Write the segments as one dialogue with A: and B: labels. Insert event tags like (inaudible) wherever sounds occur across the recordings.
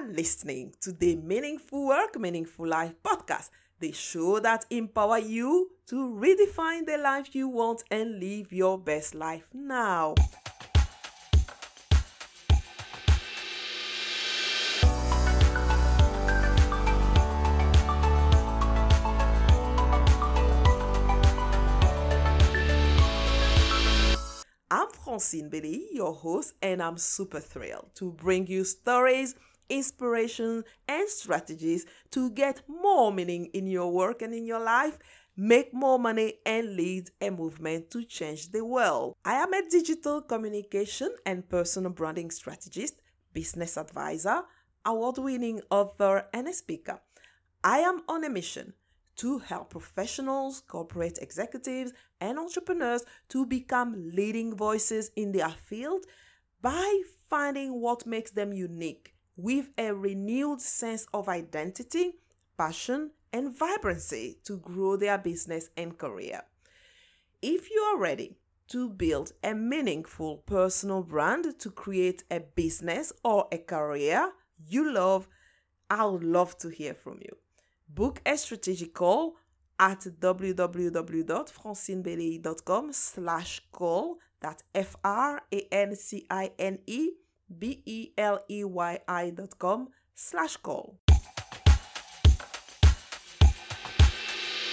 A: are listening to the Meaningful Work, Meaningful Life podcast, the show that empower you to redefine the life you want and live your best life now. I'm Francine Beleyi, your host, and I'm super thrilled to bring you stories, inspiration, and strategies to get more meaning in your work and in your life, make more money, and lead a movement to change the world. I am a digital communication and personal branding strategist, business advisor, award winning author, and a speaker. I am on a mission to help professionals, corporate executives, and entrepreneurs to become leading voices in their field by finding what makes them unique with a renewed sense of identity, passion, and vibrancy to grow their business and career. If you are ready to build a meaningful personal brand to create a business or a career you love, I would love to hear from you. Book a strategic call at www.francinebeleyi.com slash call. That's F-R-A-N-C-I-N-E-B-E-L-E-Y-I dot com slash call.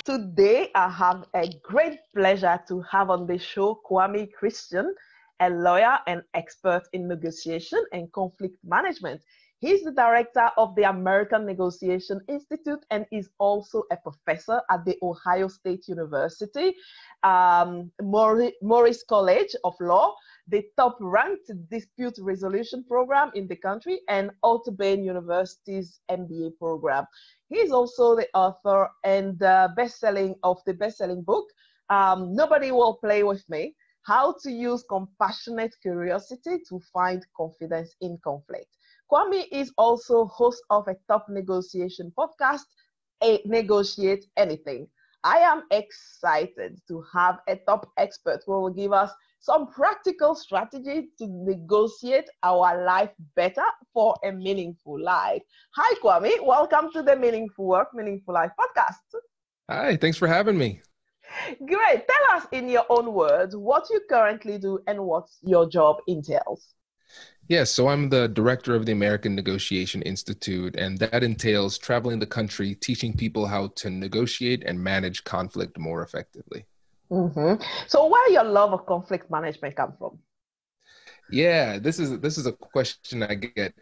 A: Today, I have a great pleasure to have on the show Kwame Christian, a lawyer and expert in negotiation and conflict management. He's the director of the American Negotiation Institute and is also a professor at the Ohio State University, um, Moritz College of Law, the top ranked dispute resolution program in the country, and Bain University's MBA program. He's also the author and uh, best-selling of the best-selling book, um, Nobody Will Play With Me, How to Use Compassionate Curiosity to Find Confidence in Conflict. Kwame is also host of a top negotiation podcast, a Negotiate Anything. I am excited to have a top expert who will give us some practical strategy to negotiate our life better for a meaningful life. Hi, Kwame. Welcome to the Meaningful Work, Meaningful Life podcast.
B: Hi, thanks for having me.
A: Great. Tell us in your own words what you currently do and what your job entails.
B: Yes, so I'm the director of the American Negotiation Institute, and that entails traveling the country teaching people how to negotiate and manage conflict more effectively.
A: Mm-hmm. So, where your love of conflict management come from?
B: Yeah, this is this is a question I get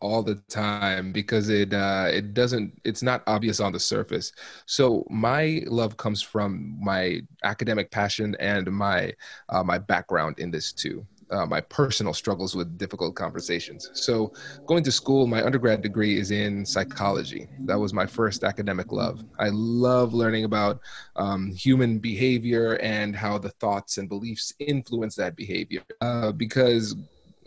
B: all the time because it uh, it doesn't it's not obvious on the surface. So my love comes from my academic passion and my uh, my background in this too uh, my personal struggles with difficult conversations. So, going to school, my undergrad degree is in psychology. That was my first academic love. I love learning about um, human behavior and how the thoughts and beliefs influence that behavior. Uh, because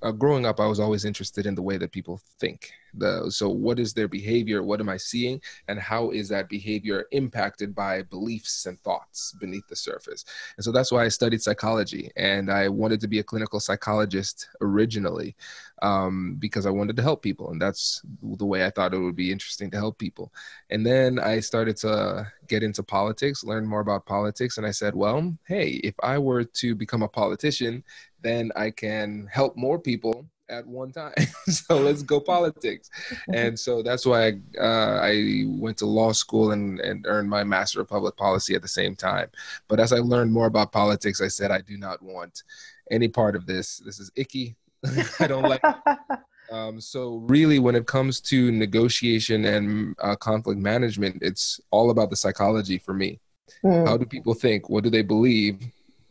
B: uh, growing up, I was always interested in the way that people think. The, so, what is their behavior? What am I seeing? And how is that behavior impacted by beliefs and thoughts beneath the surface? And so that's why I studied psychology. And I wanted to be a clinical psychologist originally um, because I wanted to help people. And that's the way I thought it would be interesting to help people. And then I started to get into politics, learn more about politics. And I said, well, hey, if I were to become a politician, then I can help more people at one time. (laughs) so let's go politics. And so that's why I, uh, I went to law school and, and earned my Master of Public Policy at the same time. But as I learned more about politics, I said, I do not want any part of this. This is icky. (laughs) I don't like (laughs) Um, so really, when it comes to negotiation and uh, conflict management, it's all about the psychology for me. Mm. How do people think? What do they believe?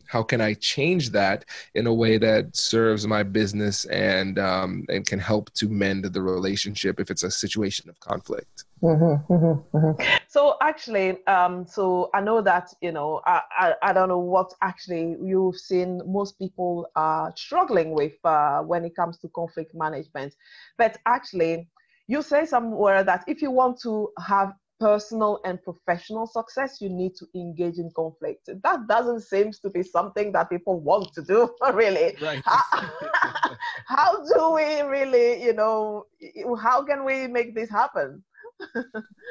B: How can I change that in a way that serves my business and um, and can help to mend the relationship if it's a situation of conflict.
A: Mm-hmm, mm-hmm, mm-hmm. So actually, um, so I know that you know I, I, I don't know what actually you've seen most people are struggling with uh, when it comes to conflict management, but actually you say somewhere that if you want to have personal and professional success, you need to engage in conflict. That doesn't seem to be something that people want to do, (laughs) really.
B: Right.
A: How, (laughs) (laughs) how do we really, you know, how can we make this happen?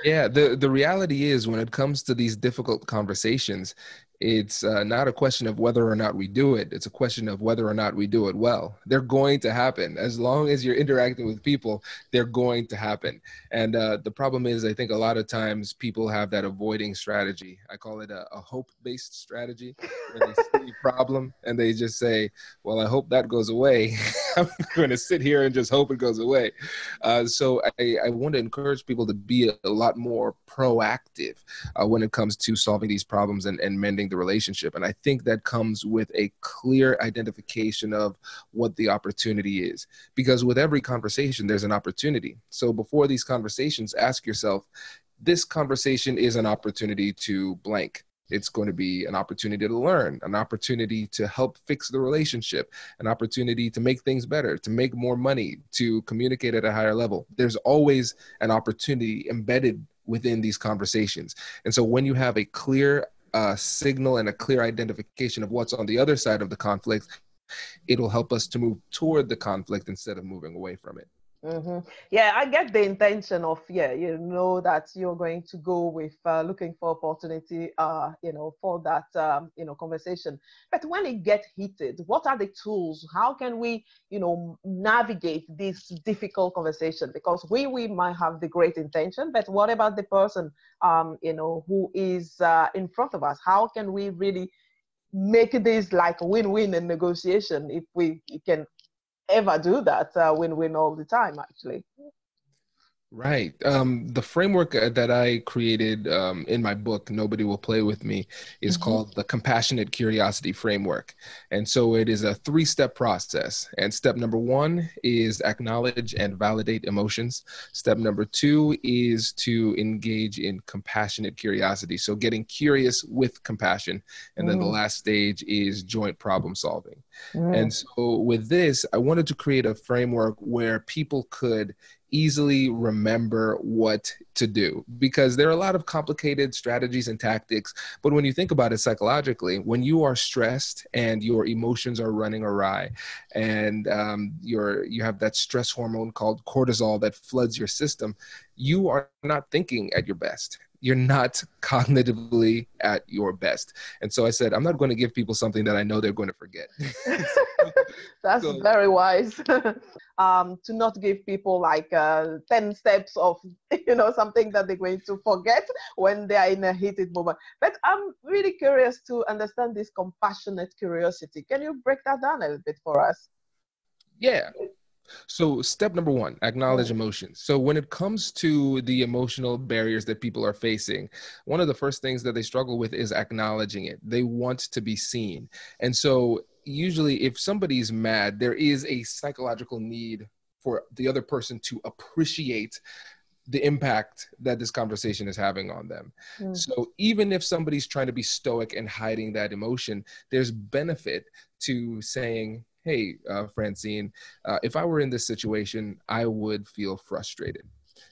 B: yeah, the the reality is when it comes to these difficult conversations, it's uh, not a question of whether or not we do it it's a question of whether or not we do it well. They're going to happen. As long as you're interacting with people they're going to happen. And uh, the problem is i think a lot of times people have that avoiding strategy. I call it a, a hope-based strategy where they (laughs) see a problem and they just say well i hope that goes away. (laughs) I'm going to sit here and just hope it goes away. Uh, so I, I, want to encourage people to be a, a lot more proactive uh, when it comes to solving these problems and, and mending the relationship. And I think that comes with a clear identification of what the opportunity is. Because with every conversation, there's an opportunity. So before these conversations, ask yourself this conversation is an opportunity to blank. It's going to be an opportunity to learn, an opportunity to help fix the relationship, an opportunity to make things better, to make more money, to communicate at a higher level. There's always an opportunity embedded within these conversations. And so when you have a clear a signal and a clear identification of what's on the other side of the conflict, it'll help us to move toward the conflict instead of moving away from it.
A: Mm-hmm. Yeah, I get the intention of yeah, you know that you're going to go with uh, looking for opportunity, uh, you know, for that um, you know conversation. But when it gets heated, what are the tools? How can we, you know, navigate this difficult conversation? Because we we might have the great intention, but what about the person, um, you know, who is uh, in front of us? How can we really make this like a win-win in negotiation if we can ever do that uh, win-win all the time actually
B: Right. Um, the framework uh, that I created um, in my book, Nobody Will Play With Me, is mm-hmm. called the Compassionate Curiosity Framework. And so it is a three step process. And step number one is acknowledge and validate emotions. Step number two is to engage in compassionate curiosity. So getting curious with compassion. And then mm. the last stage is joint problem solving. Mm. And so with this, I wanted to create a framework where people could easily remember what to do because there are a lot of complicated strategies and tactics. But when you think about it psychologically, when you are stressed and your emotions are running awry, and um, you're you have that stress hormone called cortisol that floods your system, you are not thinking at your best you're not (laughs) cognitively at your best. And so I said, I'm not going to give people something that I know they're going to forget. (laughs) (laughs)
A: That's so, very wise. (laughs) um, to not give people like uh, 10 steps of, (laughs) you know, something that they're going to forget when they are in a heated moment. But I'm really curious to understand this compassionate curiosity. Can you break that down a little bit for us?
B: Yeah. So, step number one, acknowledge emotions. So, when it comes to the emotional barriers that people are facing, one of the first things that they struggle with is acknowledging it. They want to be seen. And so, usually, if somebody's mad, there is a psychological need for the other person to appreciate the impact that this conversation is having on them. Mm. So even if somebody's trying to be stoic and hiding that emotion, there's benefit to saying, hey, uh, Francine, uh, if I were in this situation, I would feel frustrated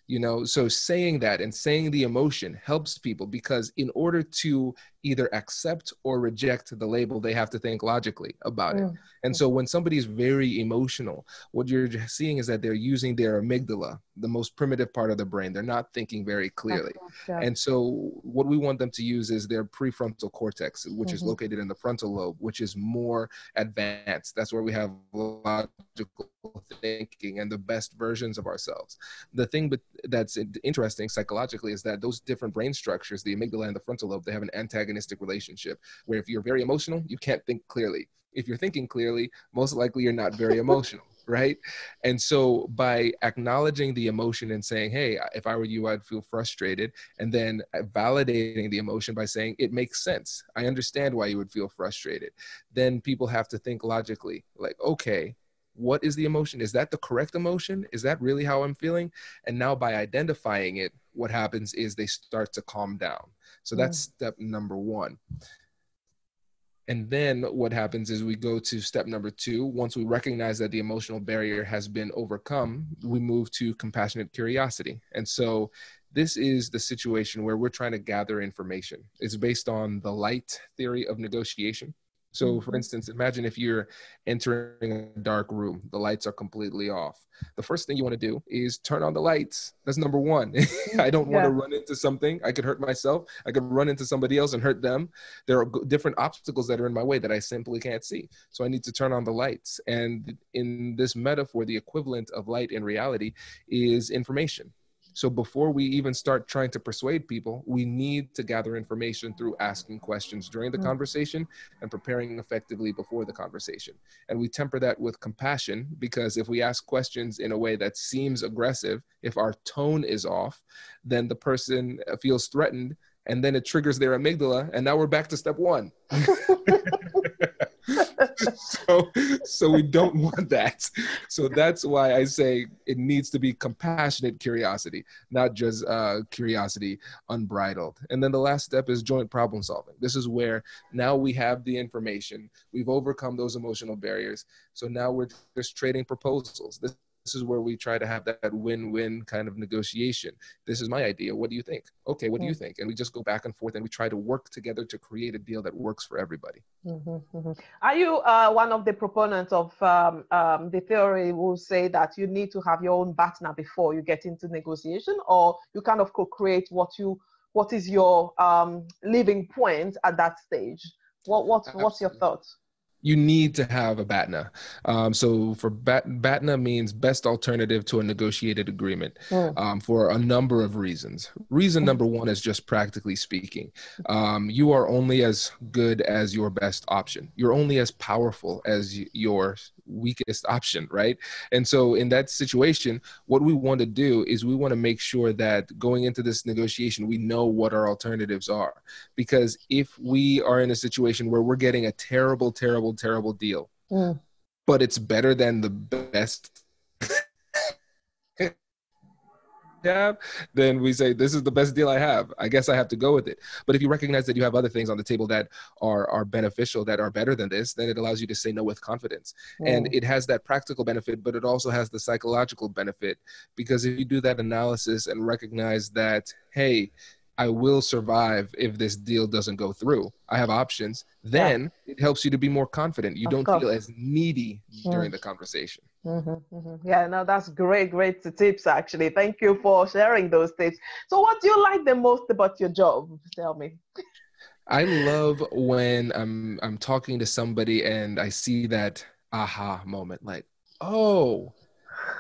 B: you know so saying that and saying the emotion helps people because in order to either accept or reject the label they have to think logically about it. And so when somebody's very emotional what you're seeing is that they're using their amygdala the most primitive part of the brain. They're not thinking very clearly. And so what we want them to use is their prefrontal cortex which mm-hmm. is located in the frontal lobe which is more advanced. That's where we have logical thinking and the best versions of ourselves. The thing but that's interesting psychologically is that those different brain structures, the amygdala and the frontal lobe, they have an antagonistic relationship where if you're very emotional, you can't think clearly. If you're thinking clearly, most likely you're not very emotional (laughs) right? And so by acknowledging the emotion and saying, hey, if I were you, I'd feel frustrated, and then validating the emotion by saying, it makes sense. I understand why you would feel frustrated. Then people have to think logically, like, okay, what is the emotion? Is that the correct emotion? Is that really how I'm feeling? And now by identifying it, what happens is they start to calm down. So that's mm. step number one. And then what happens is we go to step number two. Once we recognize that the emotional barrier has been overcome, we move to compassionate curiosity. And so this is the situation where we're trying to gather information. It's based on the light theory of negotiation. So, for mm-hmm. instance, imagine if you're entering a dark room, the lights are completely off. The first thing you want to do is turn on the lights. That's number one. (laughs) I don't yeah. want to run into something. I could hurt myself. I could run into somebody else and hurt them. There are different obstacles that are in my way that I simply can't see. So, I need to turn on the lights. And in this metaphor, the equivalent of light in reality is information. So before we even start trying to persuade people, we need to gather information through asking questions during the mm-hmm. conversation and preparing effectively before the conversation. And we temper that with compassion because if we ask questions in a way that seems aggressive, if our tone is off, then the person feels threatened and then it triggers their amygdala and now we're back to step 1. (laughs) (laughs) (laughs) so so we don't want that. So that's why i say it needs to be compassionate curiosity not just uh, curiosity unbridled. And then the last step is joint problem solving. This is where now we have the information. We've overcome those emotional barriers. So now we're just trading proposals. This this is where we try to have that win-win kind of negotiation. This is my idea. What do you think? Okay what do you mm. think? And we just go back and forth and we try to work together to create a deal that works for everybody.
A: Mm-hmm, mm-hmm. are you uh, one of the proponents of um, um, the theory will say that you need to have your own partner before you get into negotiation? Or you kind of co-create what you what is your um, living point at that stage? What, what what's your thoughts
B: you need to have a BATNA. Um, so for BAT, BATNA means best alternative to a negotiated agreement mm. um, for a number of reasons. Reason mm. number one is just practically speaking, um, you are only as good as your best option. You're only as powerful as your weakest option, right? And so in that situation, what we want to do is we want to make sure that going into this negotiation, we know what our alternatives are. Because if we are in a situation where we're getting a terrible, terrible, terrible deal, mm. but it's better than the best have, then we say this is the best deal I have. I guess I have to go with it. But if you recognize that you have other things on the table that are are beneficial, that are better than this, then it allows you to say no with confidence. Mm. And it has that practical benefit, but it also has the psychological benefit because if you do that analysis and recognize that, hey, I will survive if this deal doesn't go through. I have options. Then yeah. it helps you to be more confident. You of don't course. feel as needy during the conversation.
A: Mm-hmm, mm-hmm. Yeah, no, that's great, great tips actually. Thank you for sharing those tips. So, what do you like the most about your job? Tell me.
B: I love when I'm I'm talking to somebody and I see that aha moment, like, oh,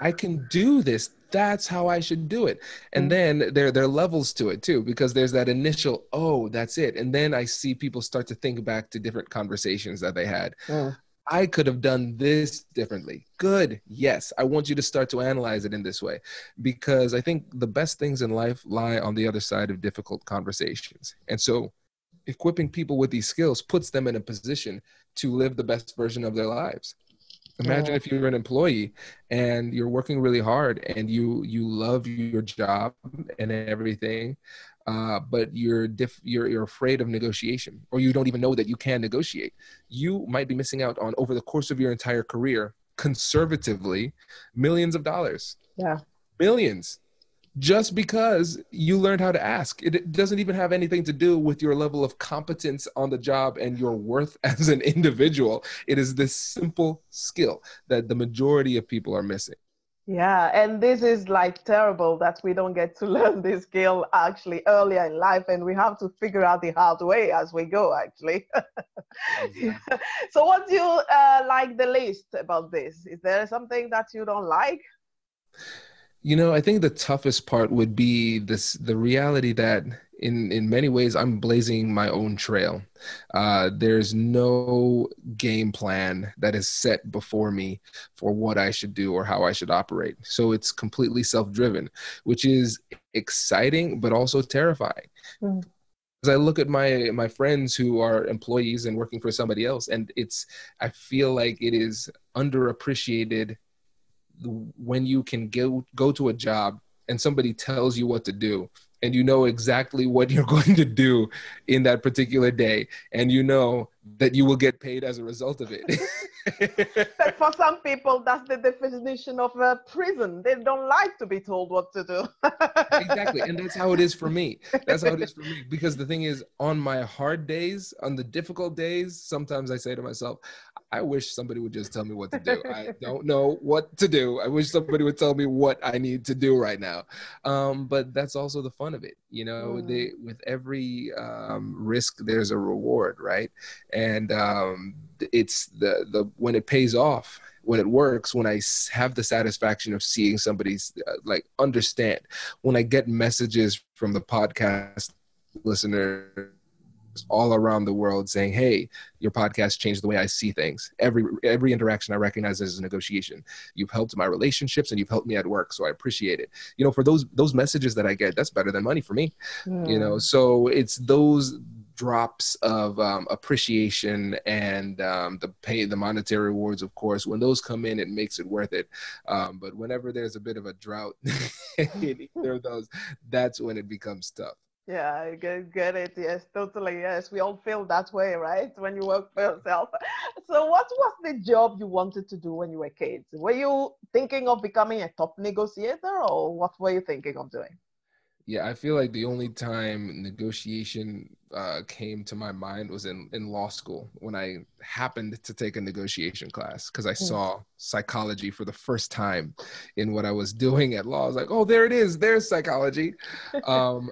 B: I can do this. That's how I should do it. And mm-hmm. then there, there are levels to it too, because there's that initial, oh, that's it. And then I see people start to think back to different conversations that they had. Mm. I could have done this differently. Good. Yes. I want you to start to analyze it in this way because I think the best things in life lie on the other side of difficult conversations. And so equipping people with these skills puts them in a position to live the best version of their lives. Imagine yeah. if you're an employee and you're working really hard and you you love your job and everything, uh, but you're diff- you're you're afraid of negotiation, or you don't even know that you can negotiate. You might be missing out on over the course of your entire career, conservatively, millions of dollars.
A: Yeah,
B: millions just because you learned how to ask. It doesn't even have anything to do with your level of competence on the job and your worth (laughs) as an individual. It is this simple skill that the majority of people are missing.
A: Yeah, and this is like terrible that we don't get to (laughs) learn this skill actually earlier in life, and we have to figure out the hard way as we go. Actually, (laughs) yeah. so what do you uh, like the least about this? Is there something that you don't like?
B: You know, I think the toughest part would be this the reality that in in many ways I'm blazing my own trail. Uh, there's no game plan that is set before me for what I should do or how I should operate. So it's completely self-driven, which is exciting but also terrifying. Mm. As I look at my my friends who are employees and working for somebody else, and it's I feel like it is underappreciated when you can go go to a job and somebody tells you what to do and you know exactly what (laughs) you're going to do in that particular day and you know that you will get paid as a result of it (laughs)
A: but for some people, that's the definition of a prison. They don't like to be told what to do. (laughs)
B: exactly. And that's how it is for me. That's how it is for me. Because the thing is, on my hard days, on the difficult days, sometimes I say to myself, I wish somebody would just tell me what to do. I (laughs) don't know what to do. I wish somebody would tell me what I need to do right now. Um, but that's also the fun of it. You know, mm. they, with every um, risk, there's a reward, right? And um, it's the, the when it pays off when it works when i have the satisfaction of seeing somebody's uh, like understand when i get messages from the podcast listener all around the world saying, "Hey, your podcast changed the way I see things." Every every interaction I recognize as a negotiation. You've helped my relationships and you've helped me at work, so I appreciate it. You know, for those those messages that I get, that's better than money for me. Mm. You know, so it's those drops of um, appreciation and um, the pay the monetary rewards of course when those come in it makes it worth it um, but whenever there's a bit of a drought in either of those that's when it becomes tough
A: yeah, I get, get it. Yes, totally. Yes, we all feel that way, right? When you work for yourself. (laughs) So, what was the job you wanted to do when you were kids? Were you thinking of becoming a top negotiator, or what were you thinking of doing?
B: Yeah, I feel like the only time negotiation uh, came to my mind was in, in law school when I happened to take a negotiation class because I mm. saw psychology for the first time in what I was doing at law. I was like, oh, there it is. There's psychology. (laughs) Um,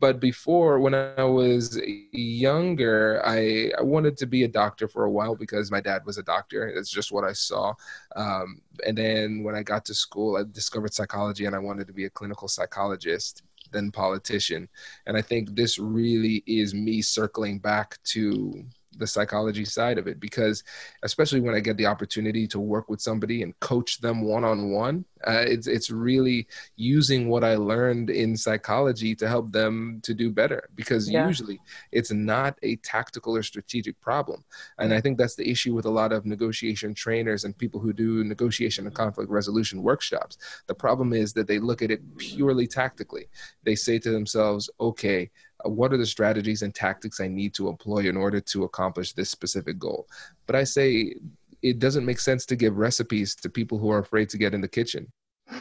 B: but before when i was younger I, I wanted to be a doctor for a while because my dad was a doctor. It's just what i saw. Um, and then when i got to school i discovered psychology and i wanted to be a clinical psychologist then politician. And i think this really is me circling back to the psychology side of it because especially when I get the opportunity to work with somebody and coach them one on one, it's it's really using what I learned in psychology to help them to do better because yeah. usually it's not a tactical or strategic problem. And I mm. think that's the issue with a lot of negotiation trainers and people who do negotiation and conflict resolution workshops. The problem is that they look at it purely tactically. They say to themselves, okay, what are the strategies and tactics I need to employ in order to accomplish this specific goal? But I say it doesn't make sense to give recipes to people who are afraid to get in the kitchen. (laughs)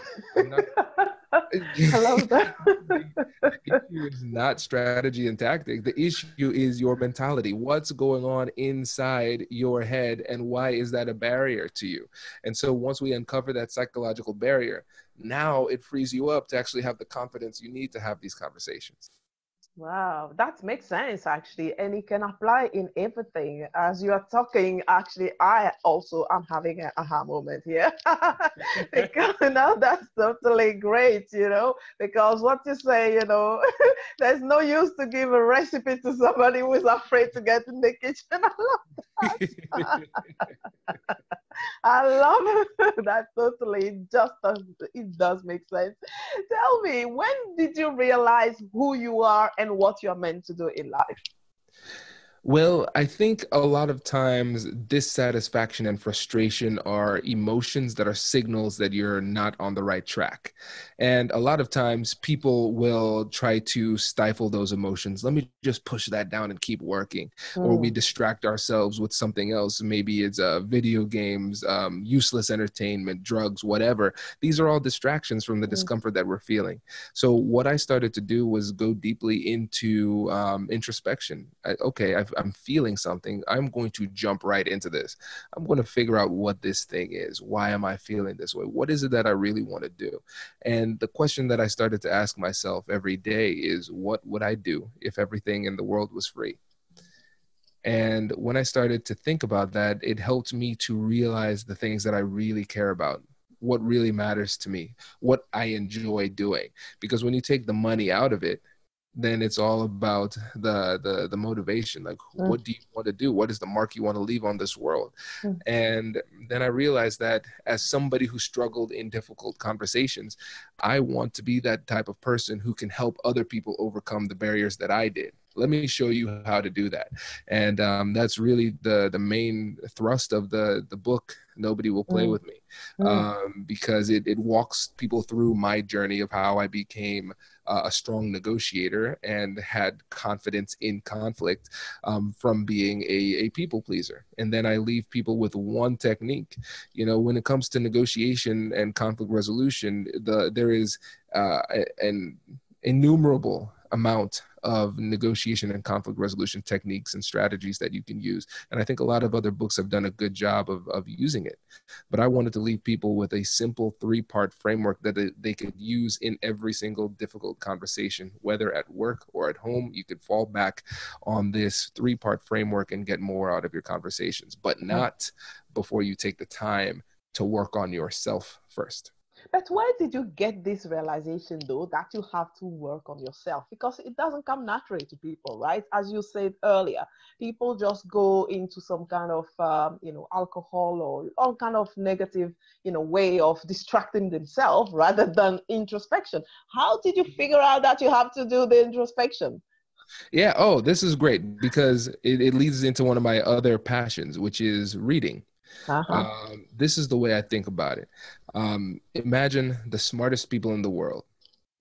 B: I love that. (laughs) the issue is not strategy and tactic. The issue is your mentality. What's going on inside your head, and why is that a barrier to you? And so, once we uncover that psychological barrier, now it frees you up to actually have the confidence you need to have these conversations.
A: Wow, that makes sense actually, and it can apply in everything. As you are talking, actually, I also am having an aha moment here (laughs) (laughs) because now that's totally great, you know. Because what you say, you know, (laughs) there's no use to give a recipe to somebody who is afraid to get in the kitchen. I love that. I love that totally. just does, it does make sense. Tell me, when did you realize who you are and what you're meant to do in life?
B: Well, I think a lot of times dissatisfaction and frustration are emotions that are signals that you're not on the right track. And a lot of times people will try to stifle those emotions. Let me just push that down and keep working. Mm. Or we mm. distract ourselves with something else. Maybe it's uh, video games, um, useless entertainment, drugs, whatever. These are all distractions from the mm. discomfort that we're feeling. So, what I started to do was go deeply into um, introspection. I, okay, I've I'm feeling something, I'm going to jump right into this. I'm going to figure out what this thing is. Why am I feeling this way? What is it that I really want to do? And the question that I started to ask myself every day is what would I do if everything in the world was free? And when I started to think about that, it helped me to realize the things that I really care about what really matters to me, what I enjoy doing. Because when you take the money out of it, then it's all about the the the motivation like mm. what do you want to do what is the mark you want to leave on this world mm. and then i realized that as somebody who struggled in difficult conversations i want to be that type of person who can help other people overcome the barriers that i did let me show you how to do that and um, that's really the the main thrust of the the book nobody will play mm. with me mm. um, because it, it walks people through my journey of how i became uh, a strong negotiator and had confidence in conflict um, from being a, a people pleaser. And then i leave people with one technique. You know when it comes to negotiation and conflict resolution the there is uh, an innumerable amount of negotiation and conflict resolution techniques and strategies that you can use. And I think a lot of other books have done a good job of, of using it. But I wanted to leave people with a simple three part framework that they could use in every single difficult conversation, whether at work or at home. You could fall back on this three part framework and get more out of your conversations, but hmm. not before you take the time to work on yourself first.
A: But where did you get this realization though that you have to work on yourself? Because it doesn't come naturally to people, right? As you said earlier, people just go into some kind of, um, you know, alcohol or all kind of negative, you know, way of distracting themselves rather than introspection. How did you figure out that you have to do the introspection?
B: Yeah. Oh, this is great because it, it leads into one of my other passions, which is reading. Uh-huh. Um, this is the way I think about it. Um, imagine the smartest people in the world.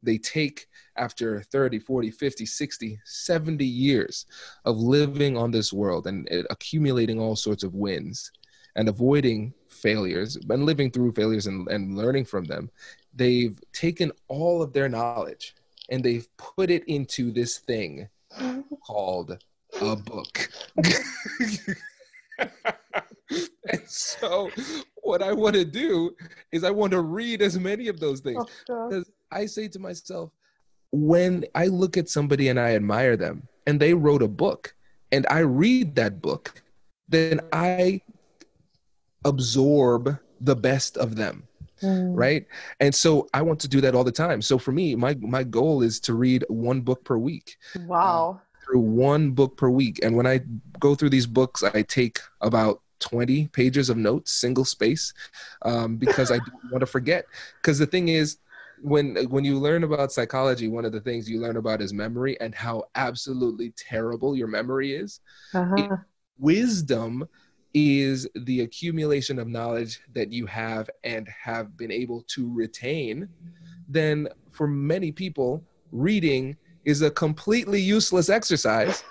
B: They take, after 30, 40, 50, 60, 70 years of living on this world and accumulating all sorts of wins and avoiding failures and living through failures and, and learning from them, they've taken all of their knowledge and they've put it into this thing called a book. (laughs) (laughs) (laughs) and so what I want to do is I want to read as many of those things. Oh, because I say to myself, when I look at somebody and I admire them and they wrote a book and I read that book, then I absorb the best of them. Mm. Right. And so I want to do that all the time. So for me, my my goal is to read one book per week.
A: Wow.
B: Uh, through one book per week. And when I go through these books, I take about 20 pages of notes, single space, um, because I don't want to forget. Because the thing is, when when you learn about psychology, one of the things you learn about is memory and how absolutely terrible your memory is. Uh-huh. It, wisdom is the accumulation of knowledge that you have and have been able to retain. Then, for many people, reading is a completely useless exercise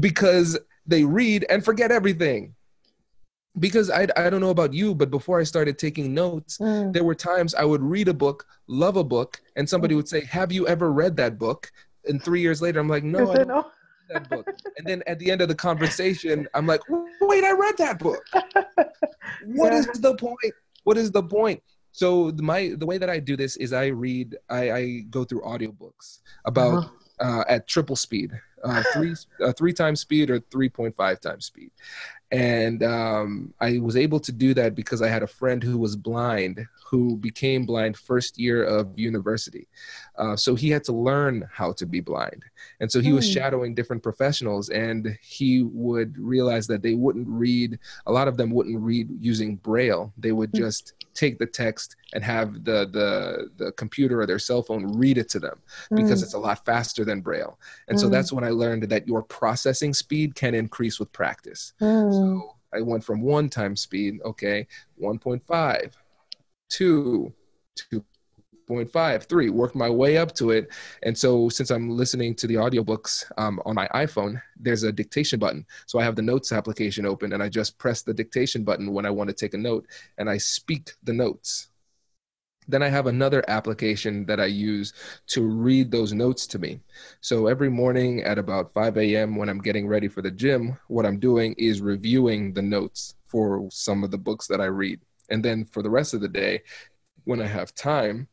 B: because they read and forget everything because I, I don't know about you, but before I started taking notes, mm. there were times I would read a book, love a book, and somebody would say, Have you ever read that book? And three years later, I'm like, No, I don't know that book. and then at the end of the conversation, I'm like, Wait, I read that book. (laughs) What yeah. is the point? What is the point? So my the way that I do this is I read, I, I go through audiobooks about uh-huh. uh, at triple speed, uh, three uh, three times speed or three point five times speed, and um, I was able to do that because I had a friend who was blind who became blind first year of university. Uh, so he had to learn how to be blind. And so he was hmm. shadowing different professionals and he would realize that they wouldn't read, a lot of them wouldn't read using Braille. They would hmm. just take the text and have the, the, the computer or their cell phone read it to them because mm. it's a lot faster than Braille. And mm. so hmm. that's when I learned that your processing speed can increase with practice. Mm. So I went from one time speed, okay, 1.5, 2, 2.5, 3, worked my way up to it. And so since I'm listening to the audiobooks um, on my iPhone, there's a dictation button. So I have the notes application open and I just press the dictation button when I want to take a note and I speak the notes. Then I have another application that I use to read those notes to me. So every morning at about 5 a.m., when I'm getting ready for the gym, what I'm doing is reviewing the notes for some of the books that I read. And then for the rest of the day, when I have time,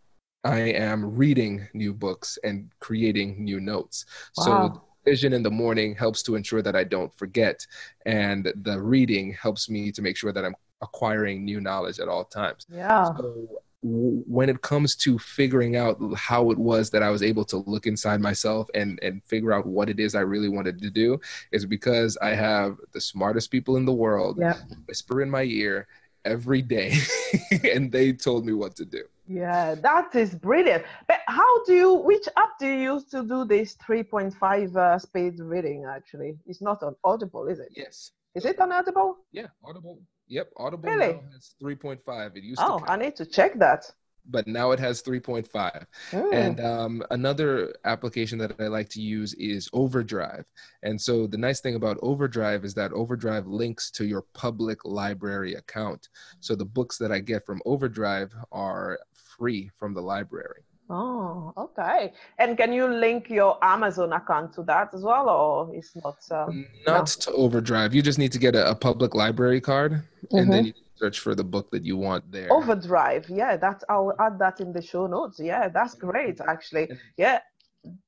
B: I am reading new books and creating new notes. Wow. So vision in the morning helps to ensure that I don't forget, and the reading helps me to make sure that I'm acquiring new knowledge at all times.
A: Yeah. So
B: when it comes to figuring out how it was that I was able to look inside myself and and figure out what it is I really wanted to do is because I have the smartest people in the world whisper in my ear every day (laughs) and they told me what to do.
A: Yeah, that is brilliant. But how do you, which app do you use to do this 3.5 uh, speed reading actually? It's not on Audible, is it?
B: Yes.
A: Is it on Audible?
B: Yeah, Audible. Yep, Audible
A: really?
B: now has 3.5. It used
A: oh,
B: to.
A: I need to check that
B: but now it has 3.5 mm. and um, another application that i like to use is overdrive and so the nice thing about overdrive is that overdrive links to your public library account so the books that i get from overdrive are free from the library
A: Oh, okay. And can you link your Amazon account to that as well, or is not? Um,
B: not no? to Overdrive. You just need to get a, a public library card, mm-hmm. and then you search for the book that you want there.
A: Overdrive, yeah, that's I'll add that in the show notes. Yeah, that's great actually. Yeah.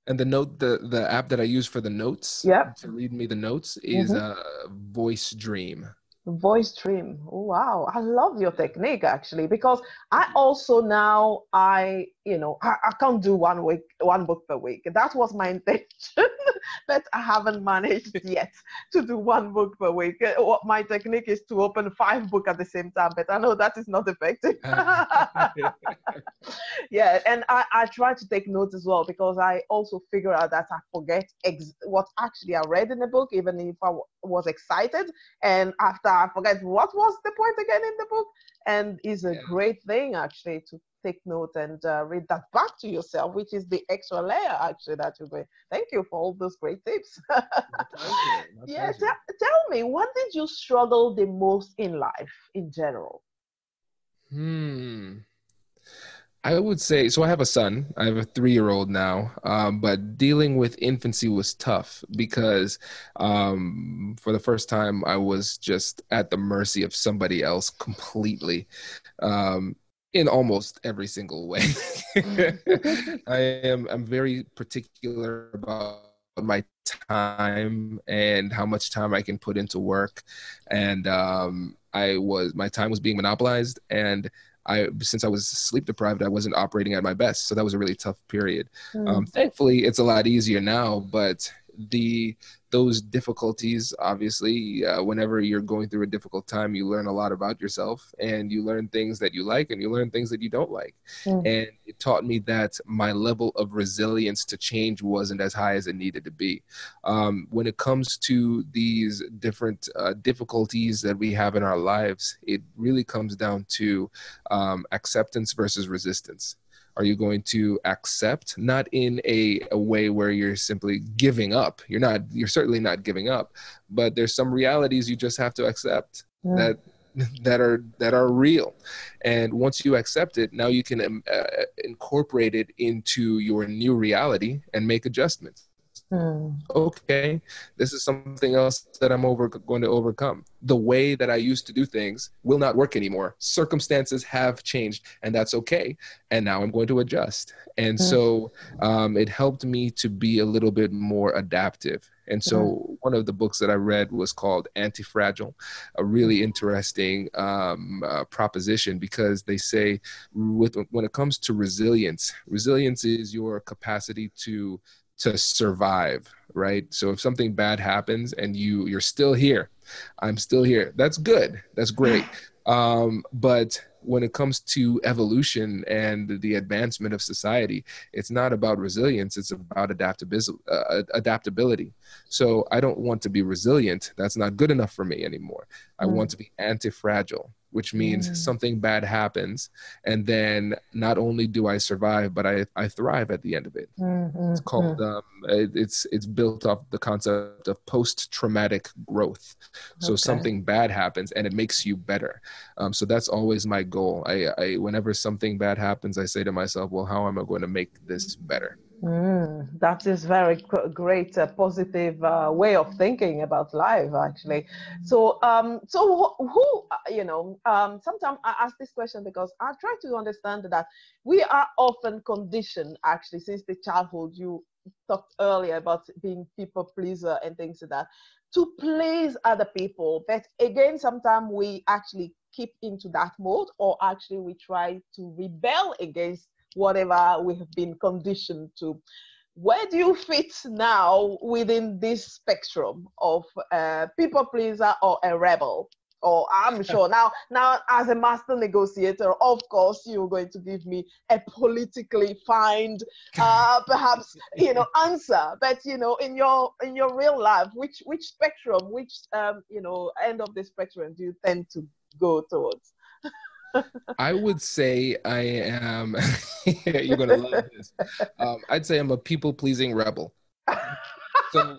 B: And the note, the the app that I use for the notes,
A: yeah,
B: to read me the notes is mm-hmm. uh, Voice Dream
A: voice oh, wow. I love your technique actually because i mm-hmm. also now i you know I, I, can't do one week one book per week. That was my (laughs) intention but i haven't managed (laughs) yet to do one book per week. Uh, what my technique is to open five books at the same time but i know that is not effective. (laughs) Yeah and I, I try to take notes as well because i also figure out that i forget ex- what actually i read in the book even if I w- was excited. And after i forget what was the point again in the book and is a yeah. great thing actually to take note and uh, read that back to yourself, which is the extra layer actually that you're doing. Thank you for all those great tips. (laughs) yeah, t- tell me, what did you struggle the most in life in general?
B: Hmm. I would say so. I have a son. I have a three-year-old now, um, but dealing with infancy was tough because um, for the first time I was just at the mercy of somebody else completely. Um, in almost every single way. (laughs) I am I'm very particular about my time and how much time I can put into work. And um, I was my time was being monopolized and I since I was sleep deprived, I wasn't operating at my best. So that was a really tough period. Mm. Um, thankfully, it's a lot easier now, but the those difficulties obviously uh, whenever you're going through a difficult time you learn a lot about yourself and you learn things that you like and you learn things that you don't like. Mm. and it taught me that my level of resilience to change wasn't as high as it needed to be. Um, when it comes to these different uh, difficulties that we have in our lives it really comes down to um, acceptance versus resistance are you going to accept? Not in a, a way where you're simply giving up. You're not you're certainly not giving up but there's some realities you just have to accept yeah. that (laughs) that are that are real. And once you accept it now you can um, uh, incorporate it into your new reality and make adjustments Hmm. Okay, this is something else that I'm over going to overcome. The way that I used to do things will not work anymore. Circumstances have changed, and that's okay. And now I'm going to adjust. And hmm. so um, it helped me to be a little bit more adaptive. And so hmm. one of the books that I read was called Anti-Fragile, a really interesting um, uh, proposition because they say with, when it comes to resilience, resilience is your capacity to to survive right so if something bad happens and you you're still here i'm still here that's good that's great (sighs) um, but when it comes to evolution and the advancement of society, it's not about resilience, it's about adaptability. Uh, adaptability. So I don't want to be resilient. That's not good enough for me anymore. I mm. want to be anti fragile which means mm. something bad happens and then not only do i survive but i, I thrive at the end of it mm-hmm. it's called mm. um, it, it's it's built off the concept of post-traumatic growth so okay. something bad happens and it makes you better um, so that's always my goal I, I whenever something bad happens i say to myself well how am i going to make this better
A: Mm, that is very great, uh, positive uh, way of thinking about life, actually. So, um, so who, who uh, you know, um, sometimes I ask this question because I try to understand that we are often conditioned, actually, since the childhood. You talked earlier about being people pleaser and things like that, to please other people. But again, sometimes we actually keep into that mode, or actually we try to rebel against whatever we have been conditioned to. Where do you fit now within this spectrum of a people pleaser or a rebel? Or I'm (laughs) sure. Now, now, as a master negotiator, of course, you're going to give me a politically find, (laughs) uh, perhaps you know, answer. But you know, in your in your real life, which which spectrum, which um, you know, end of the spectrum do you tend to go towards? (laughs)
B: I would say I am. (laughs) you're gonna love this. Um, I'd say I'm a people pleasing rebel. So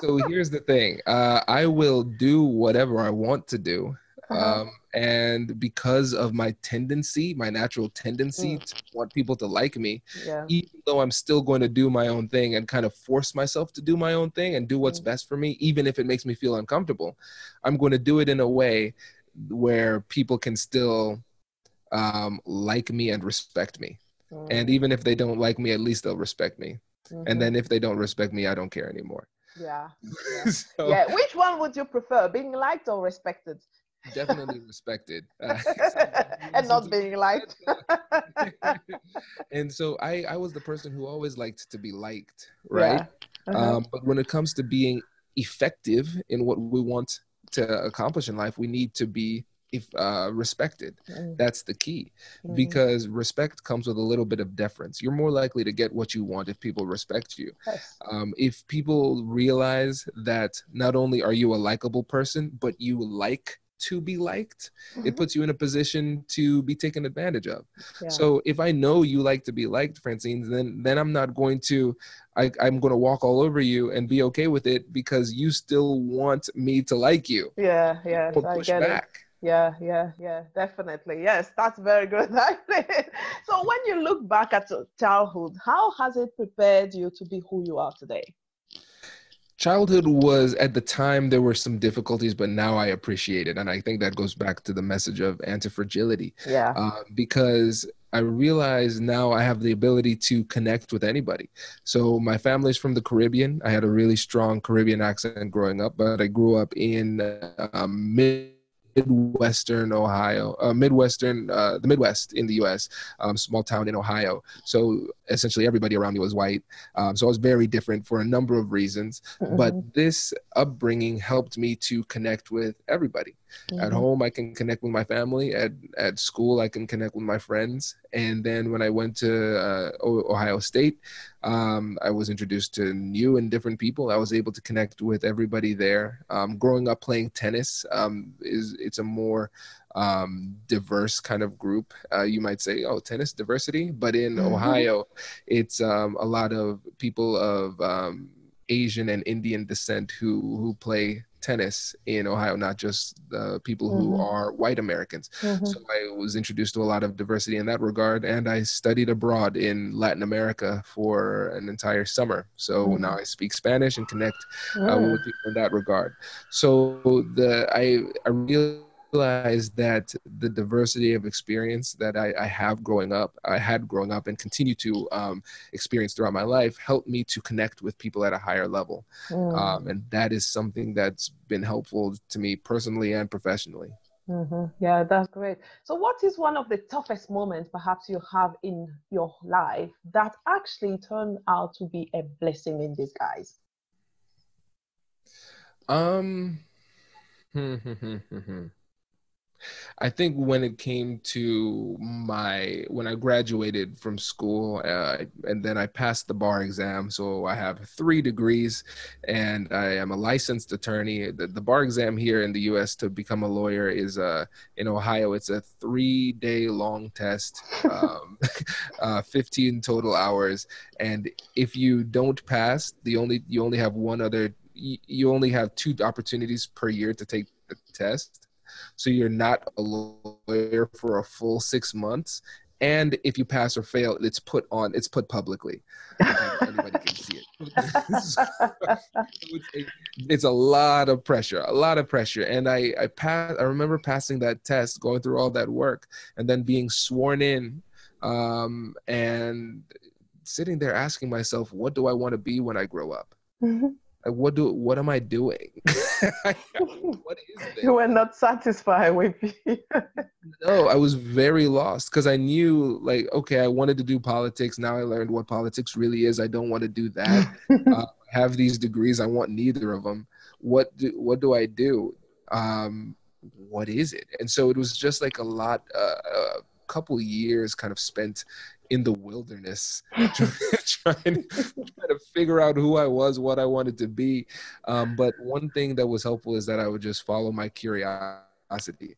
B: so here's the thing uh, I will do whatever I want to do. Uh-huh. Um, and because of my tendency, my natural tendency mm. to want people to like me, yeah. even though I'm still going to do my own thing and kind of force myself to do my own thing and do what's mm. best for me, even if it makes me feel uncomfortable, I'm going to do it in a way where people can still um, like me and respect me. Mm. And even if they don't like me, at least they'll respect me. Mm-hmm. And then if they don't respect me, I don't care anymore.
A: Yeah. (laughs) Yeah. so, yeah. Which one would you prefer, being liked or respected?
B: Definitely respected. (laughs) (laughs) Uh,
A: and not being liked.
B: and so I, I was the person who always liked to be liked, right? Yeah. Uh-huh. Um, but when it comes to being effective in what we want to accomplish in life, we need to be if uh, respected. Mm. That's the key mm. because respect comes with a little bit of deference. You're more likely to get what you want if people respect you. Yes. Um, if people realize that not only are you a likable person, but you like to be liked, mm-hmm. it puts you in a position to be taken advantage of. Yeah. So if I know you like to be liked, Francine, then then I'm not going to I, I'm going to walk all over you and be okay with it because you still want me to like you.
A: Yeah, yeah. I get back. It yeah yeah yeah definitely yes that's very good (laughs) so when you look back at childhood how has it prepared you to be who you are today
B: childhood was at the time there were some difficulties but now i appreciate it and i think that goes back to the message of anti-fragility
A: yeah uh,
B: because I realize now I have the ability to connect with anybody. So my family's from the Caribbean. I had a really strong Caribbean accent growing up, but I grew up in um, mid Midwestern Ohio, uh, Midwestern, uh, the Midwest in the U.S., um, small town in Ohio. So essentially, everybody around me was white. Um, so I was very different for a number of reasons. Mm-hmm. But this upbringing helped me to connect with everybody. Mm-hmm. At home, I can connect with my family. At at school, I can connect with my friends. And then when I went to uh, Ohio State, um, I was introduced to new and different people. I was able to connect with everybody there. Um, growing up playing tennis um, is it's a more um, diverse kind of group. Uh, you might say, oh, tennis diversity, but in mm-hmm. Ohio, it's um, a lot of people of um, Asian and Indian descent who who play tennis in Ohio, not just the people who mm-hmm. are white Americans. Mm-hmm. So I was introduced to a lot of diversity in that regard, and I studied abroad in Latin America for an entire summer. So mm-hmm. now I speak Spanish and connect uh, with people in that regard. So the I I really realized that the diversity of experience that I, I, have growing up, I had growing up and continue to um, experience throughout my life helped me to connect with people at a higher level. Mm. Um, and that is something that's been helpful to me personally and professionally.
A: Mm-hmm. Yeah, that's great. So, what is one of the toughest moments perhaps you have in your life that actually turned out to be a blessing in disguise?
B: Um, (laughs) hmm, hmm, hmm, I think when it came to my when I graduated from school uh, and then I passed the bar exam, so I have three degrees, and I am a licensed attorney. The, the bar exam here in the U.S. to become a lawyer is uh, in Ohio. It's a three-day long test, um, (laughs) (laughs) uh, 15 total hours, and if you don't pass, the only you only have one other. You only have two opportunities per year to take the test so you're not a lawyer for a full six months. And if you pass or fail, it's put on, it's put publicly. Anybody can see it. (laughs) so it's, it's, a lot of pressure, a lot of pressure. And I, I pass, I remember passing that test, going through all that work, and then being sworn in, um, and sitting there asking myself, what do I want to be when I grow up? Mm-hmm like what do what am i doing? (laughs)
A: What is (laughs) this? You were not satisfied with me.
B: no i was very lost because i knew like okay i wanted to do politics. Now i learned what politics really is. I don't want to do that. (laughs) Uh, have these degrees. I want neither of them what do what do i do? Um what is it? And so it was just like a lot uh, a couple years kind of spent in the wilderness (laughs) trying, trying, to figure out who i was what i wanted to be. Um, but one thing that was helpful is that i would just follow my curiosity.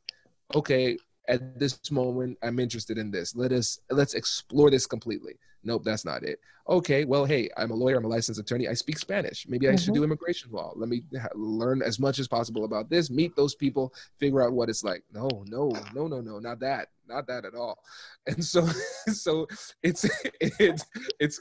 B: Okay at this moment i'm interested in this. Let us let's explore this completely. Nope that's not it. Okay well hey i'm a lawyer i'm a licensed attorney. I speak spanish. Maybe i mm-hmm. should do immigration law. Let me ha- learn as much as possible about this meet those people figure out what it's like. No no no no no not that not that at all. And so (laughs) so it's it's it's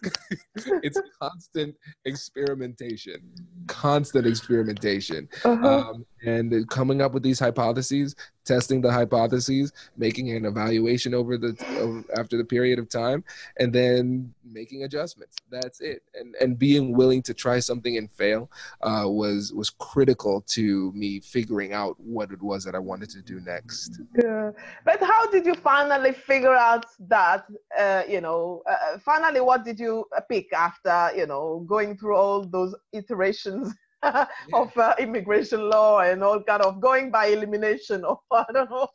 B: it's constant experimentation. Constant experimentation. Uh-huh. um, and coming up with these hypotheses testing the hypotheses making an evaluation over the over, after the period of time and then making adjustments. That's it. And and being willing to try something and fail uh, was was critical to me figuring out what it was that i wanted to do next.
A: Yeah. But how did you finally figure out that uh, you know uh, finally what did you pick after you know going through all those iterations yeah. of uh, immigration law and all kind of going by elimination or (laughs) I don't know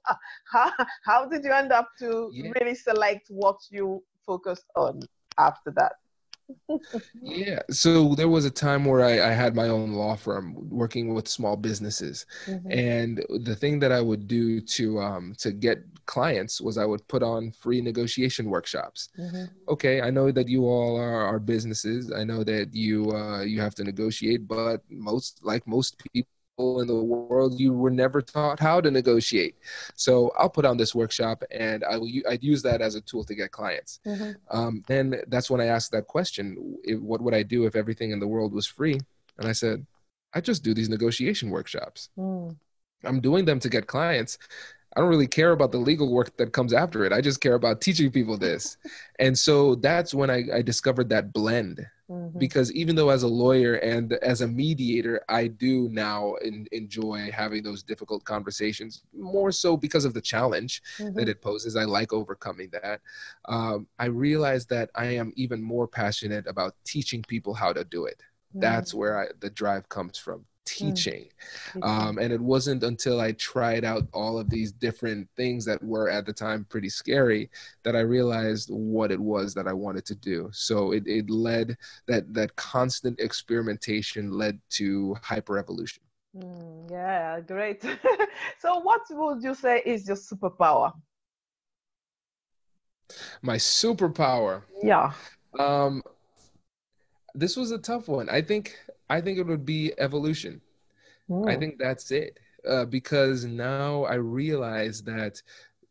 A: how, how did you end up to yeah. really select what you focused on after that?
B: Yeah. So there was a time where I, I, had my own law firm working with small businesses, mm-hmm. and the thing that I would do to um, to get clients was I would put on free negotiation workshops. Mm-hmm. Okay, I know that you all are, are businesses. I know that you uh, you have to negotiate, but most like most people in the world you were never taught how to negotiate so i'll put on this workshop and i will i'd use that as a tool to get clients mm-hmm. um, and that's when i asked that question what would i do if everything in the world was free and i said i just do these negotiation workshops mm. i'm doing them to get clients I don't really care about the legal work that comes after it. I just care about teaching people this. (laughs) and so that's when I, I discovered that blend Mm-hmm. Because even though as a lawyer and as a mediator, I do now in, enjoy having those difficult conversations, more so because of the challenge mm-hmm. that it poses. I like overcoming that. Um, I realize that I am even more passionate about teaching people how to do it. Mm-hmm. That's where I, the drive comes from Hmm. teaching. Um, and it wasn't until I tried out all of these different things that were at the time pretty scary that I realized what it was that I wanted to do. So it, it led that that constant experimentation led to hyper evolution.
A: Mm, yeah, great. (laughs) so what would you say is your superpower?
B: My superpower.
A: Yeah.
B: Um this was a tough one. I think I think it would be evolution. I think that's it. Uh, because now I realize that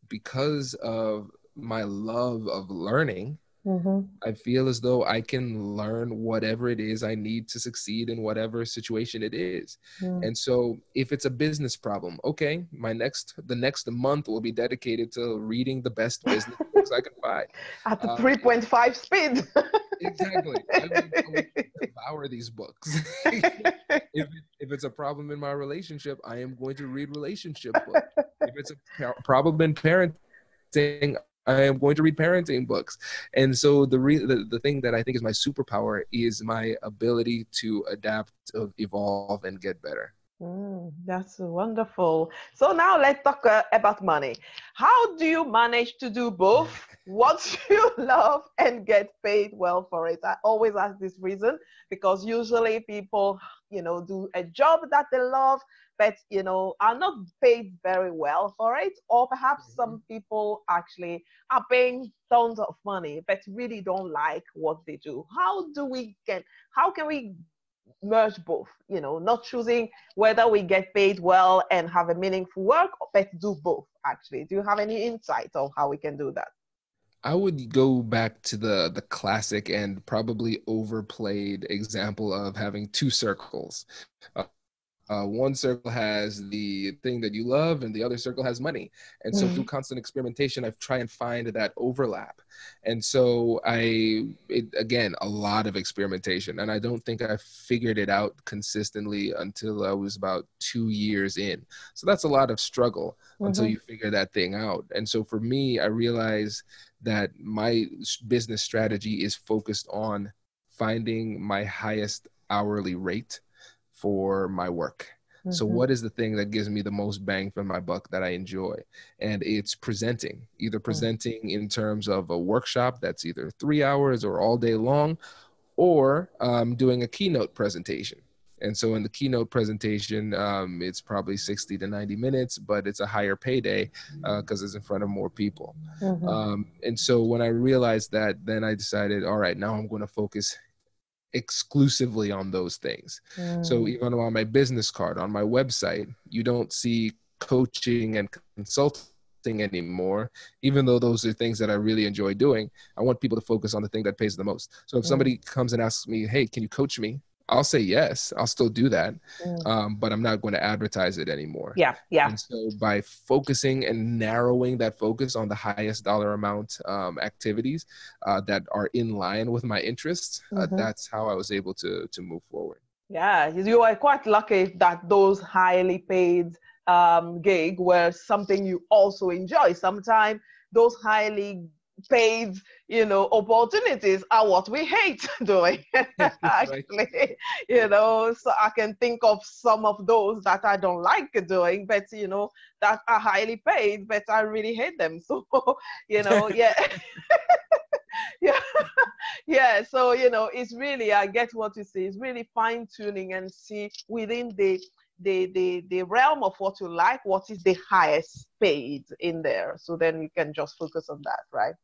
B: because of my love of learning, mm-hmm. I feel as though I can learn whatever it is I need to succeed in whatever situation it is. Mm. And so if it's a business problem, okay, my next the next month will be dedicated to reading the best business books I can find. (laughs)
A: At the um, 3.5 speed. (laughs)
B: exactly. I would devour these books. (laughs) if, if it's a problem in my relationship, I am going to read relationship books. if it's a par- problem in parenting, I am going to read parenting books. And so the, re- the the thing that I think is my superpower is my ability to adapt, evolve, and get better.
A: Mm, that's wonderful. So now let's talk uh, about money. How do you manage to do both? what (laughs) you love and get paid well for it? I always ask this reason because usually people, you know, do a job that they love, but you know, are not paid very well for it, or perhaps mm-hmm. some people actually are paying tons of money but really don't like what they do. How do we get? How can we merge both you know not choosing whether we get paid well and have a meaningful work but do both actually. Do you have any insight on how we can do that?
B: I would go back to the the classic and probably overplayed example of having two circles. Uh, uh, one circle has the thing that you love and the other circle has money. And so mm-hmm. through constant experimentation i've tried and find that overlap. And so i it, again a lot of experimentation. And i don't think i figured it out consistently until i was about two years in. So that's a lot of struggle mm-hmm. until you figure that thing out. And so for me i realized that my business strategy is focused on finding my highest hourly rate for my work. Mm-hmm. So, what is the thing that gives me the most bang for my buck that I enjoy? And it's presenting, either mm. presenting mm-hmm. in terms of a workshop that's either three hours or all day long, or um, doing a keynote presentation. And so in the keynote presentation, um, it's probably 60 to 90 minutes, but it's a higher payday because uh, it's in front of more people. Mm-hmm. Um, and so when I realized that, then I decided, all right, now I'm going to focus exclusively on those things. Mm. So even on my business card, on my website, you don't see coaching and consulting anymore even though those are things that i really enjoy doing i want people to focus on the thing that pays the most so if mm. somebody comes and asks me hey can you coach me I'll say yes. I'll still do that, mm. um, but I'm not going to advertise it anymore.
A: Yeah, yeah.
B: And so by focusing and narrowing that focus on the highest dollar amount um, activities uh, that are in line with my interests, uh, mm-hmm. uh, that's how I was able to to move forward.
A: Yeah, you are quite lucky that those highly paid um, gig were something you also enjoy. Sometimes those highly paid you know opportunities are what we hate (laughs) doing eh? (laughs) actually you know so i can think of some of those that i don't like doing but you know that are highly paid but i really hate them. (laughs) So you know yeah. Yeah. Yeah so you know it's really i get what you say it's really fine tuning and see within the the, the the realm of what you like what is the highest paid in there. So then you can just focus on that right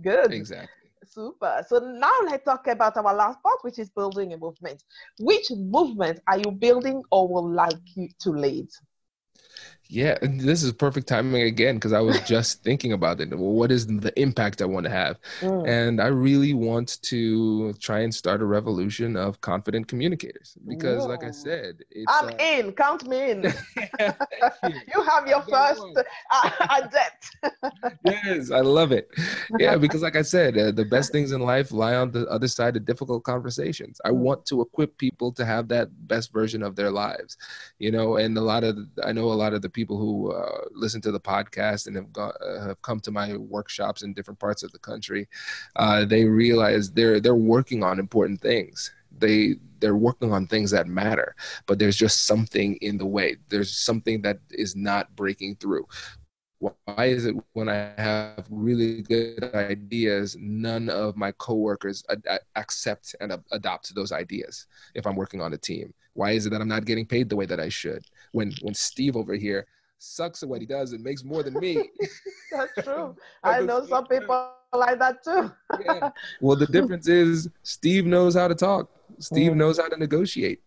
A: Good.
B: Exactly.
A: Super. So now let's talk about our last part, which is building a movement. Which movement are you building or would like you to lead?
B: Yeah, this is perfect timing again because I was (laughs) just thinking about it. Well, what is the impact I want to have? Mm. And I really want to try and start a revolution of confident communicators because, Whoa. like I said,
A: I'm uh, in. Count me in. you. (laughs) (laughs) you. have your first uh, adept.
B: yes, I love it. Yeah, because, like I said, uh, the best things in life lie on the other side of difficult conversations. I mm. want to equip people to have that best version of their lives, you know. And a lot of, I know a lot of the people who uh, listen to the podcast and have, got, uh, have come to my workshops in different parts of the country, uh, they realize they're they're working on important things. They they're working on things that matter, but there's just something in the way. There's something that is not breaking through. Why is it when I have really good ideas, none of my coworkers ad- accept and adopt those ideas if I'm working on a team? Why is it that I'm not getting paid the way that I should? When when Steve over here sucks at what he does and makes more than me. (laughs)
A: That's true. (laughs) I know some people like that too.
B: yeah. Well, the (laughs) difference is Steve knows how to talk. Steve mm. knows how to negotiate.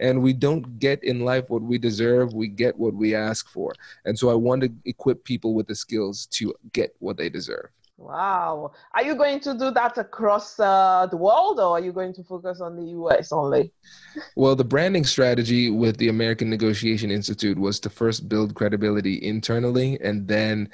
B: And we don't get in life what we deserve, we get what we ask for. And so I want to equip people with the skills to get what they deserve.
A: Wow. Are you going to do that across uh, the world or are you going to focus on the US only?
B: Well, the branding strategy with the American Negotiation Institute was to first build credibility internally and then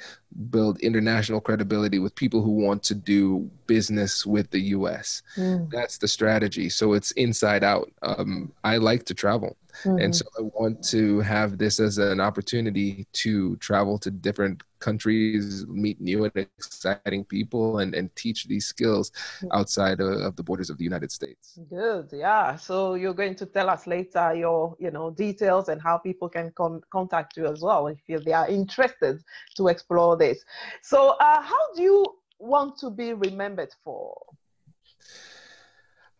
B: build international credibility with people who want to do business with the US. Mm. That's the strategy. So it's inside out. Um, I like to travel. Mm-hmm. And so I want to have this as an opportunity to travel to different countries, meet new and exciting people, and, and teach these skills mm. outside of, of the borders of the United States.
A: Good, yeah. So you're going to tell us later your, you know, details and how people can con- contact you as well if they are interested to explore this. So, uh, how do you want to be remembered for?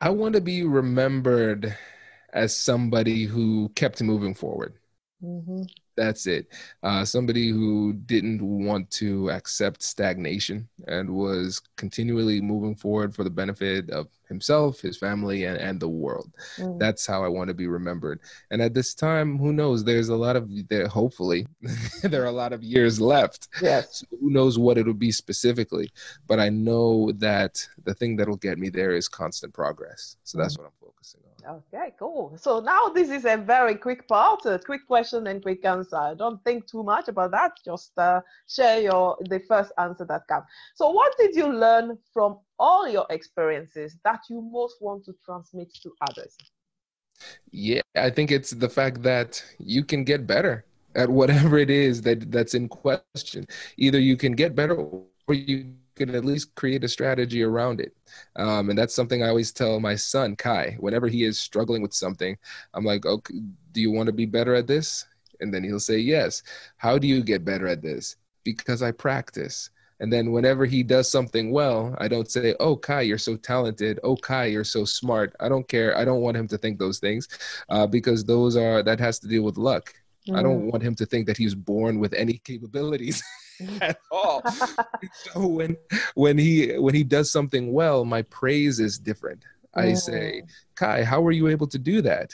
B: I want to be remembered as somebody who kept moving forward. Mm-hmm. That's it. Uh, somebody who didn't want to accept stagnation and was continually moving forward for the benefit of himself, his family, and, and the world. Mm. That's how I want to be remembered. And at this time, who knows? There's a lot of there. Hopefully, (laughs) there are a lot of years left.
A: Yes.
B: So who knows what it'll be specifically? But I know that the thing that'll get me there is constant progress. So that's mm. what I'm.
A: Okay, cool. So now this is a very quick part, a quick question and quick answer. Don't think too much about that. Just uh, share your the first answer that comes. So, what did you learn from all your experiences that you most want to transmit to others?
B: Yeah, I think it's the fact that you can get better at whatever it is that that's in question. Either you can get better or you can at least create a strategy around it. Um, and that's something I always tell my son, Kai, whenever he is struggling with something, I'm like, okay, do you want to be better at this? And then he'll say, yes. How do you get better at this? Because I practice. And then whenever he does something well, I don't say, "Oh, Kai, you're so talented. Oh, Kai, you're so smart." I don't care. I don't want him to think those things, uh, because those are that has to deal with luck. Mm. I don't mm. want him to think that he's born with any capabilities (laughs) (laughs) at all. (laughs) so when when he when he does something well, my praise is different. I say, mm. Kai, how were you able to do that?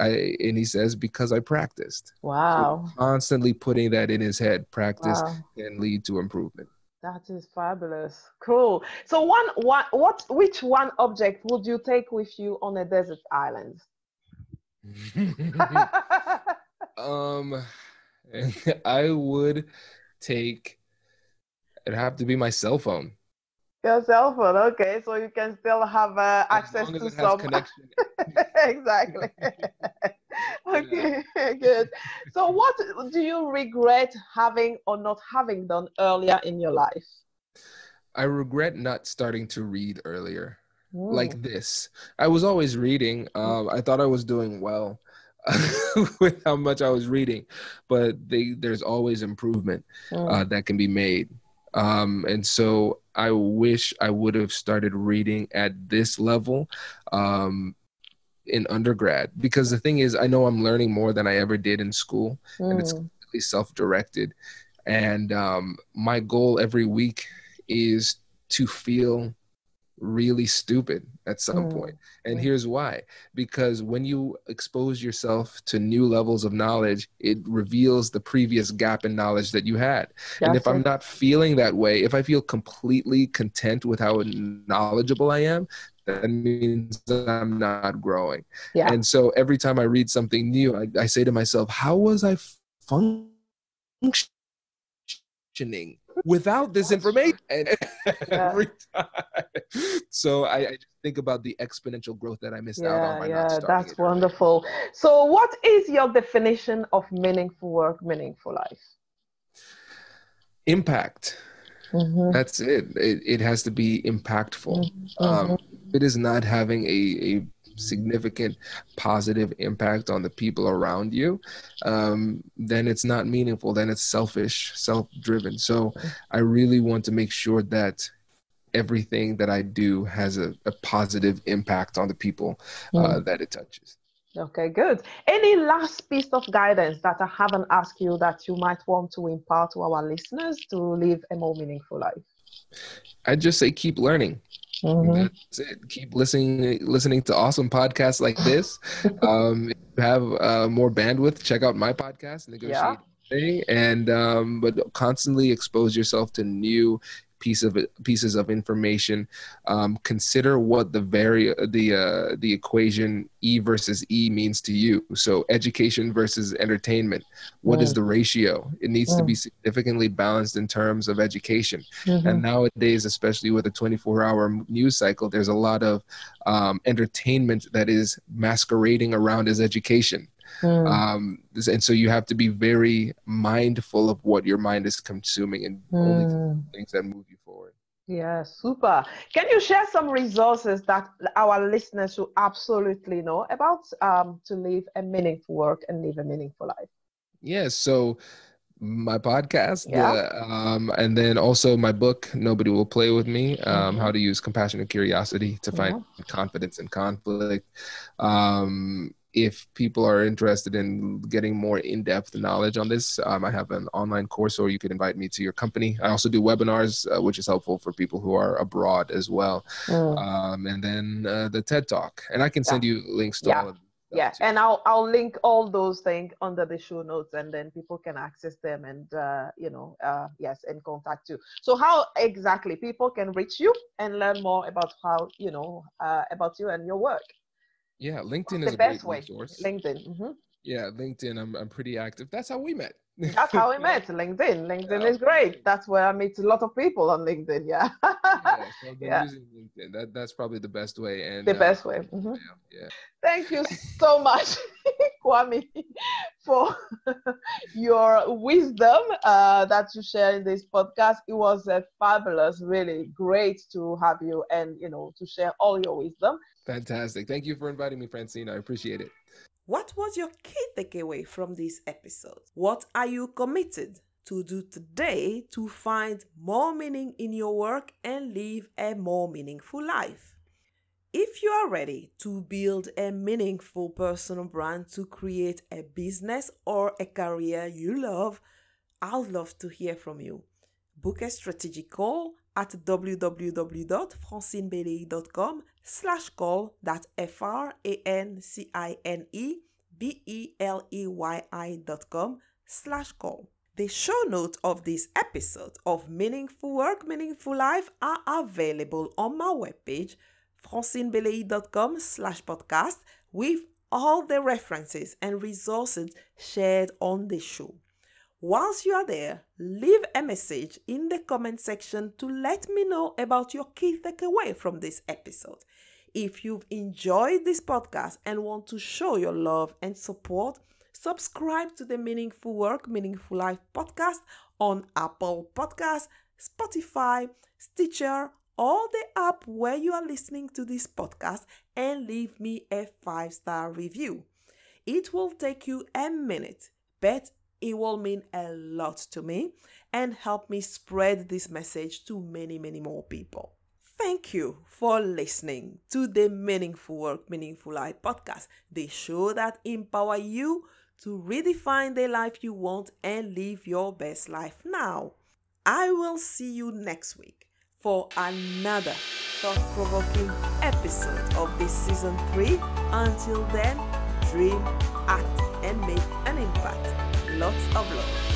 B: I, and he says because I practiced.
A: Wow!
B: So constantly putting that in his head, practice wow. can lead to improvement.
A: That is fabulous. Cool. So one, one, what, which one object would you take with you on a desert island? (laughs)
B: um, I would take. It'd have to be my cell phone.
A: Your cell phone, okay. So you can still have uh, access to some. (laughs) exactly. (laughs) okay, (laughs) good. So, what do you regret having or not having done earlier in your life?
B: I regret not starting to read earlier, mm. like this. I was always reading. Um, I thought I was doing well (laughs) with how much I was reading, but they, there's always improvement mm. uh, that can be made. Um, and so I wish I would have started reading at this level um, in undergrad because the thing is, I know I'm learning more than I ever did in school, mm. and it's mm. completely self-directed. And um, my goal every week is to feel really stupid at some mm. point. And here's why because when you expose yourself to new levels of knowledge, it reveals the previous gap in knowledge that you had. and if I'm not feeling that way, if I feel completely content with how knowledgeable I am, that means that I'm not growing. Yeah. And so every time I read something new, I, I say to myself, how was I functioning without this information (laughs) every time. So I, I, just think about the exponential growth that I missed
A: yeah,
B: out on.
A: yeah, that's wonderful. So, what is your definition of meaningful work, meaningful life?
B: Impact. Mm-hmm. That's it. it. It has to be impactful. Mm-hmm. Um, it is not having a, a significant positive impact on the people around you, um, then it's not meaningful. Then it's selfish, self driven. So I really want to make sure that everything that I do has a, a positive impact on the people uh, mm. that it touches.
A: Okay, good. Any last piece of guidance that I haven't asked you that you might want to impart to our listeners to live a more meaningful life?
B: I just say keep learning. Mm-hmm. That's it. Keep listening listening to awesome podcasts like this. (laughs) um, if you have uh, more bandwidth, check out my podcast, Negotiate. Yeah. And um, but constantly expose yourself to new piece of pieces of information. Um, consider what the very the uh, the equation E versus E means to you. So education versus entertainment. What mm. is the ratio? It needs mm. to be significantly balanced in terms of education. Mm-hmm. And nowadays, especially with a 24-hour news cycle, there's a lot of um, entertainment that is masquerading around as education. Mm. Um, and so you have to be very mindful of what your mind is consuming and mm. only things that move you forward.
A: Yeah, super. Can you share some resources that our listeners should absolutely know about um, to live a meaningful work and live a meaningful life?
B: Yes. Yeah, so my podcast yeah. The, um, and then also my book nobody will play with me um, mm-hmm. how to use compassion and curiosity to find yeah. confidence in conflict um, if people are interested in getting more in-depth knowledge on this um, i have an online course or you could invite me to your company. I also do webinars uh, which is helpful for people who are abroad as well. Mm. um, and then uh, the ted talk. And i can send you links to yeah. all of them
A: yeah and i'll i'll link all those things under the show notes and then people can access them and uh, you know uh, yes and contact you. So how exactly people can reach you and learn more about how you know uh, about you and your work
B: yeah, LinkedIn is the best way.
A: Resource. LinkedIn. Mm-hmm.
B: Yeah, LinkedIn. I'm I'm pretty active. That's how we met.
A: That's how we (laughs) met. LinkedIn. LinkedIn yeah. is great. That's where I meet a lot of people on LinkedIn. Yeah. yeah,
B: so (laughs) yeah. LinkedIn. That that's probably the best way. And
A: the uh, best way. Mm-hmm. Yeah, yeah. Thank you (laughs) so much.
C: Kwame, for your wisdom uh, that you share in this podcast. It was uh, fabulous, really great to have you and, you know, to share all your wisdom.
B: Fantastic. Thank you for inviting me, Francine. I appreciate it.
A: What was your key takeaway from this episode? What are you committed to do today to find more meaning in your work and live a more meaningful life? If you are ready to build a meaningful personal brand to create a business or a career you love, I'd love to hear from you. Book a strategic call at www.francinebeleyi.com slash call that F-R-A-N-C-I-N-E-B-E-L-E-Y-I dot com slash call. The show notes of this episode of Meaningful Work, Meaningful Life are available on my webpage francinebeley.com slash podcast with all the references and resources shared on the show. Once you are there, leave a message in the comment section to let me know about your key takeaway from this episode. If you've enjoyed this podcast and want to show your love and support, subscribe to the Meaningful Work, Meaningful Life podcast on Apple Podcasts, Spotify, Stitcher, or the app where you are listening to this podcast and leave me a five star review. It will take you a minute, but it will mean a lot to me and help me spread this message to many, many more people. Thank you for listening to the Meaningful Work, Meaningful Life podcast, the show that empower you to redefine the life you want and live your best life now. I will see you next week for another thought provoking episode of this season 3. Until then, dream, act, and make an impact. Lots of love.